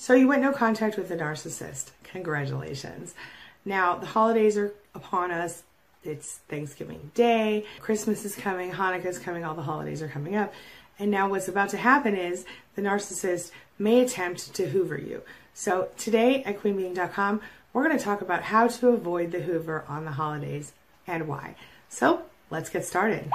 So you went no contact with a narcissist. Congratulations. Now, the holidays are upon us. It's Thanksgiving Day, Christmas is coming, Hanukkah is coming, all the holidays are coming up. And now what's about to happen is the narcissist may attempt to hoover you. So today at queenbeeing.com, we're going to talk about how to avoid the hoover on the holidays and why. So let's get started.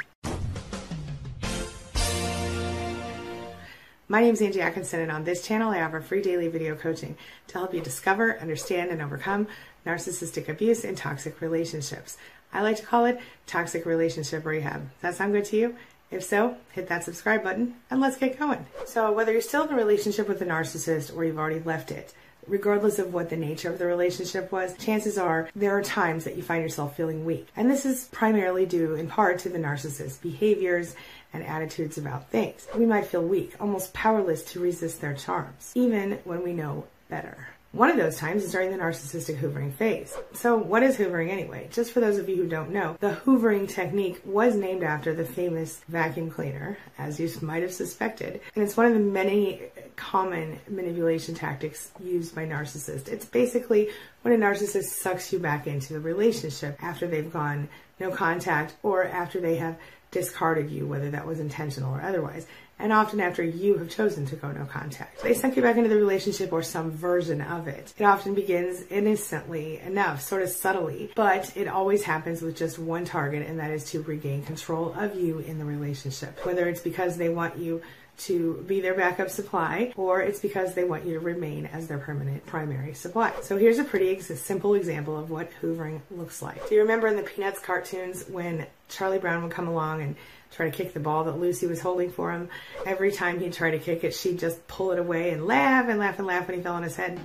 My name is Angie Atkinson, and on this channel, I offer free daily video coaching to help you discover, understand, and overcome narcissistic abuse and toxic relationships. I like to call it toxic relationship rehab. Does that sound good to you? If so, hit that subscribe button and let's get going. So, whether you're still in a relationship with a narcissist or you've already left it, regardless of what the nature of the relationship was, chances are there are times that you find yourself feeling weak. And this is primarily due in part to the narcissist's behaviors and attitudes about things. We might feel weak, almost powerless to resist their charms, even when we know better. One of those times is during the narcissistic hoovering phase. So, what is hoovering anyway? Just for those of you who don't know, the hoovering technique was named after the famous vacuum cleaner, as you might have suspected, and it's one of the many common manipulation tactics used by narcissists. It's basically when a narcissist sucks you back into the relationship after they've gone no contact or after they have discarded you, whether that was intentional or otherwise, and often after you have chosen to go no contact. They suck you back into the relationship or some version of it. It often begins innocently enough, sort of subtly, but it always happens with just one target, and that is to regain control of you in the relationship. Whether it's because they want you to be their backup supply, or it's because they want you to remain as their permanent primary supply. So here's a pretty ex- simple example of what hoovering looks like. Do you remember in the Peanuts cartoons when Charlie Brown would come along and try to kick the ball that Lucy was holding for him? Every time he'd try to kick it, she'd just pull it away and laugh and laugh and laugh when he fell on his head.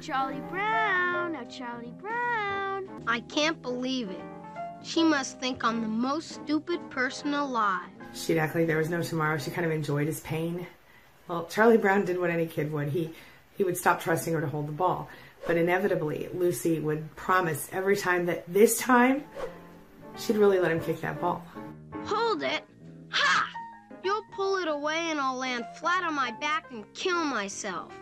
Charlie Brown, now Charlie Brown. I can't believe it. She must think I'm the most stupid person alive. She'd act like there was no tomorrow. She kind of enjoyed his pain. Well, Charlie Brown did what any kid would. He he would stop trusting her to hold the ball. But inevitably, Lucy would promise every time that this time she'd really let him kick that ball. Hold it! Ha! You'll pull it away and I'll land flat on my back and kill myself.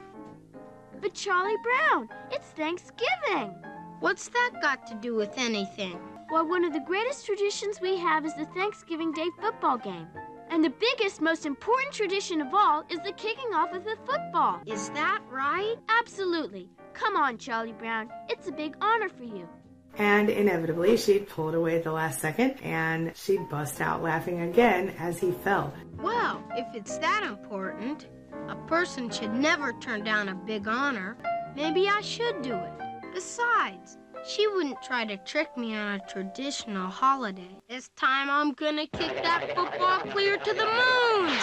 But Charlie Brown, it's Thanksgiving. What's that got to do with anything? Well, one of the greatest traditions we have is the Thanksgiving Day football game. And the biggest, most important tradition of all is the kicking off of the football. Is that right? Absolutely. Come on, Charlie Brown. It's a big honor for you. And inevitably, she pulled away at the last second and she'd bust out laughing again as he fell. Well, if it's that important, a person should never turn down a big honor. Maybe I should do it. Besides, she wouldn't try to trick me on a traditional holiday. This time I'm gonna kick that football clear to the moon!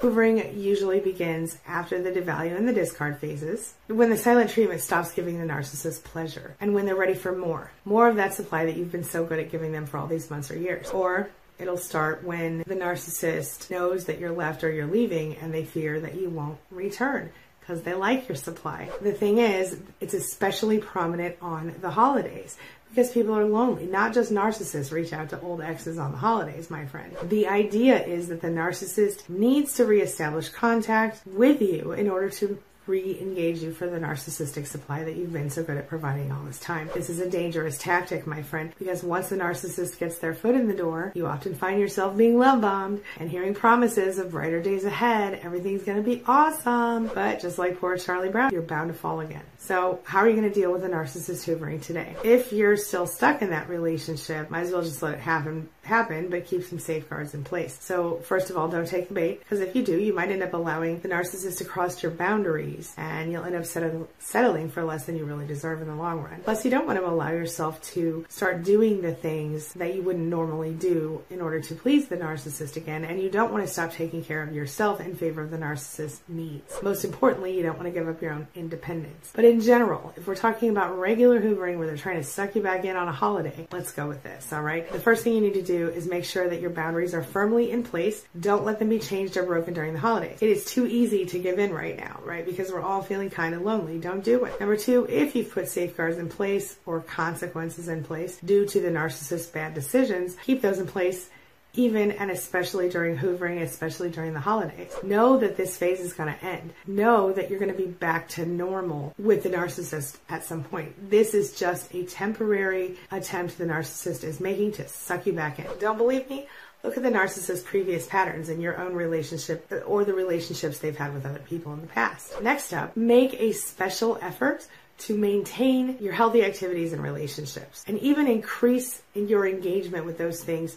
Hoovering usually begins after the devalue and the discard phases, when the silent treatment stops giving the narcissist pleasure, and when they're ready for more. More of that supply that you've been so good at giving them for all these months or years. Or It'll start when the narcissist knows that you're left or you're leaving and they fear that you won't return because they like your supply. The thing is, it's especially prominent on the holidays because people are lonely. Not just narcissists reach out to old exes on the holidays, my friend. The idea is that the narcissist needs to reestablish contact with you in order to re-engage you for the narcissistic supply that you've been so good at providing all this time. This is a dangerous tactic, my friend, because once the narcissist gets their foot in the door, you often find yourself being love bombed and hearing promises of brighter days ahead. Everything's going to be awesome. But just like poor Charlie Brown, you're bound to fall again. So how are you going to deal with a narcissist hoovering today? If you're still stuck in that relationship, might as well just let it happen happen, but keep some safeguards in place. So first of all, don't take the bait, because if you do, you might end up allowing the narcissist to cross your boundaries, and you'll end up settling for less than you really deserve in the long run. Plus, you don't want to allow yourself to start doing the things that you wouldn't normally do in order to please the narcissist again, and you don't want to stop taking care of yourself in favor of the narcissist's needs. Most importantly, you don't want to give up your own independence. But in general, if we're talking about regular hoovering where they're trying to suck you back in on a holiday, let's go with this, all right? The first thing you need to do is make sure that your boundaries are firmly in place. Don't let them be changed or broken during the holidays. It is too easy to give in right now, right? Because we're all feeling kind of lonely. Don't do it. Number two, if you've put safeguards in place or consequences in place due to the narcissist's bad decisions, keep those in place even and especially during hoovering, especially during the holidays. Know that this phase is going to end. Know that you're going to be back to normal with the narcissist at some point. This is just a temporary attempt the narcissist is making to suck you back in. Don't believe me? Look at the narcissist's previous patterns in your own relationship or the relationships they've had with other people in the past. Next up, make a special effort to maintain your healthy activities and relationships and even increase in your engagement with those things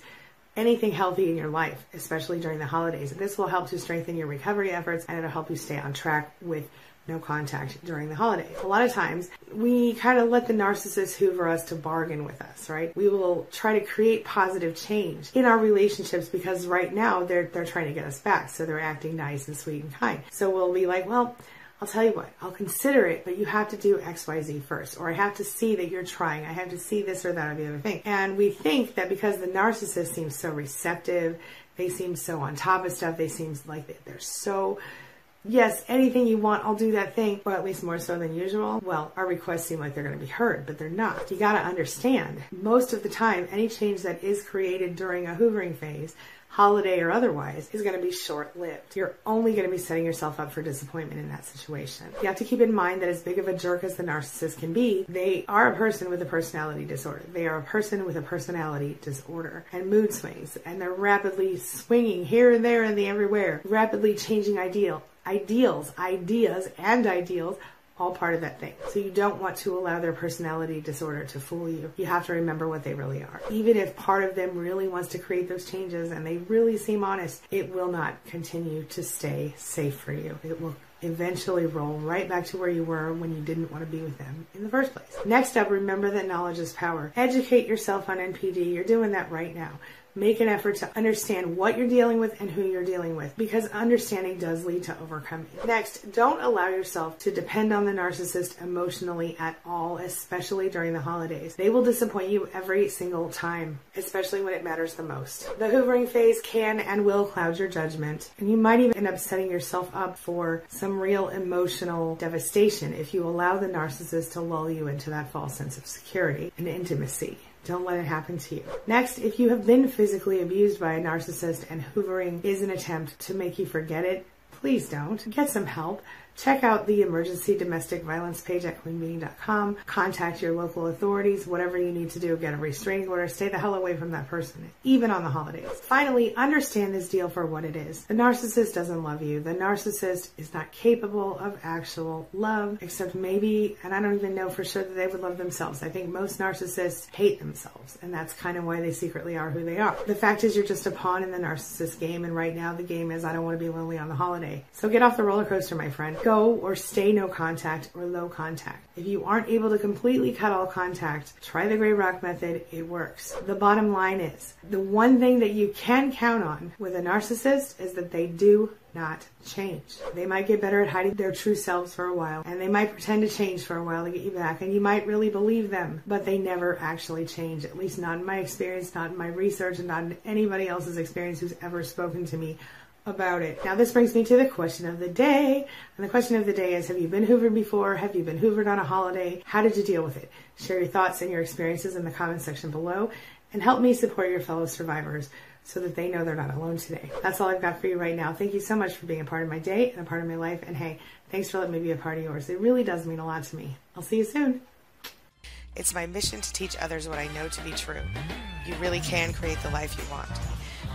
anything healthy in your life, especially during the holidays. This will help to strengthen your recovery efforts and it'll help you stay on track with no contact during the holidays. A lot of times we kind of let the narcissist hoover us to bargain with us, right? We will try to create positive change in our relationships because right now they're they're trying to get us back. So they're acting nice and sweet and kind. So we'll be like, well, I'll tell you what, I'll consider it, but you have to do XYZ first. Or I have to see that you're trying. I have to see this or that or the other thing. And we think that because the narcissist seems so receptive, they seem so on top of stuff, they seem like they're so yes, anything you want, I'll do that thing, or at least more so than usual. Well, our requests seem like they're going to be heard, but they're not. You got to understand, most of the time, any change that is created during a hoovering phase holiday or otherwise, is going to be short lived. You're only going to be setting yourself up for disappointment in that situation. You have to keep in mind that as big of a jerk as the narcissist can be, they are a person with a personality disorder. They are a person with a personality disorder and mood swings, and they're rapidly swinging here and there and the everywhere, rapidly changing ideal ideals, ideas, and ideals all part of that thing. So you don't want to allow their personality disorder to fool you. You have to remember what they really are. Even if part of them really wants to create those changes and they really seem honest, it will not continue to stay safe for you. It will eventually roll right back to where you were when you didn't want to be with them in the first place. Next up, remember that knowledge is power. Educate yourself on NPD. You're doing that right now make an effort to understand what you're dealing with and who you're dealing with because understanding does lead to overcoming. Next, don't allow yourself to depend on the narcissist emotionally at all, especially during the holidays. They will disappoint you every single time, especially when it matters the most. The hoovering phase can and will cloud your judgment, and you might even end up setting yourself up for some real emotional devastation if you allow the narcissist to lull you into that false sense of security and intimacy. Don't let it happen to you. Next, if you have been physically abused by a narcissist and hoovering is an attempt to make you forget it, please don't. Get some help. Check out the emergency domestic violence page at queenbeeing.com. Contact your local authorities, whatever you need to do. Get a restraining order. Stay the hell away from that person, even on the holidays. Finally, understand this deal for what it is. The narcissist doesn't love you. The narcissist is not capable of actual love, except maybe, and I don't even know for sure that they would love themselves. I think most narcissists hate themselves, and that's kind of why they secretly are who they are. The fact is, you're just a pawn in the narcissist game, and right now the game is I don't want to be lonely on the holiday. So get off the roller coaster, my friend. Go or stay no contact or low contact. If you aren't able to completely cut all contact, try the gray rock method. It works. The bottom line is the one thing that you can count on with a narcissist is that they do not change. They might get better at hiding their true selves for a while, and they might pretend to change for a while to get you back, and you might really believe them, but they never actually change. At least not in my experience, not in my research, and not in anybody else's experience who's ever spoken to me about it. Now, this brings me to the question of the day. And the question of the day is Have you been hoovered before? Have you been hoovered on a holiday? How did you deal with it? Share your thoughts and your experiences in the comment section below and help me support your fellow survivors so that they know they're not alone today. That's all I've got for you right now. Thank you so much for being a part of my day and a part of my life. And hey, thanks for letting me be a part of yours. It really does mean a lot to me. I'll see you soon. It's my mission to teach others what I know to be true. You really can create the life you want.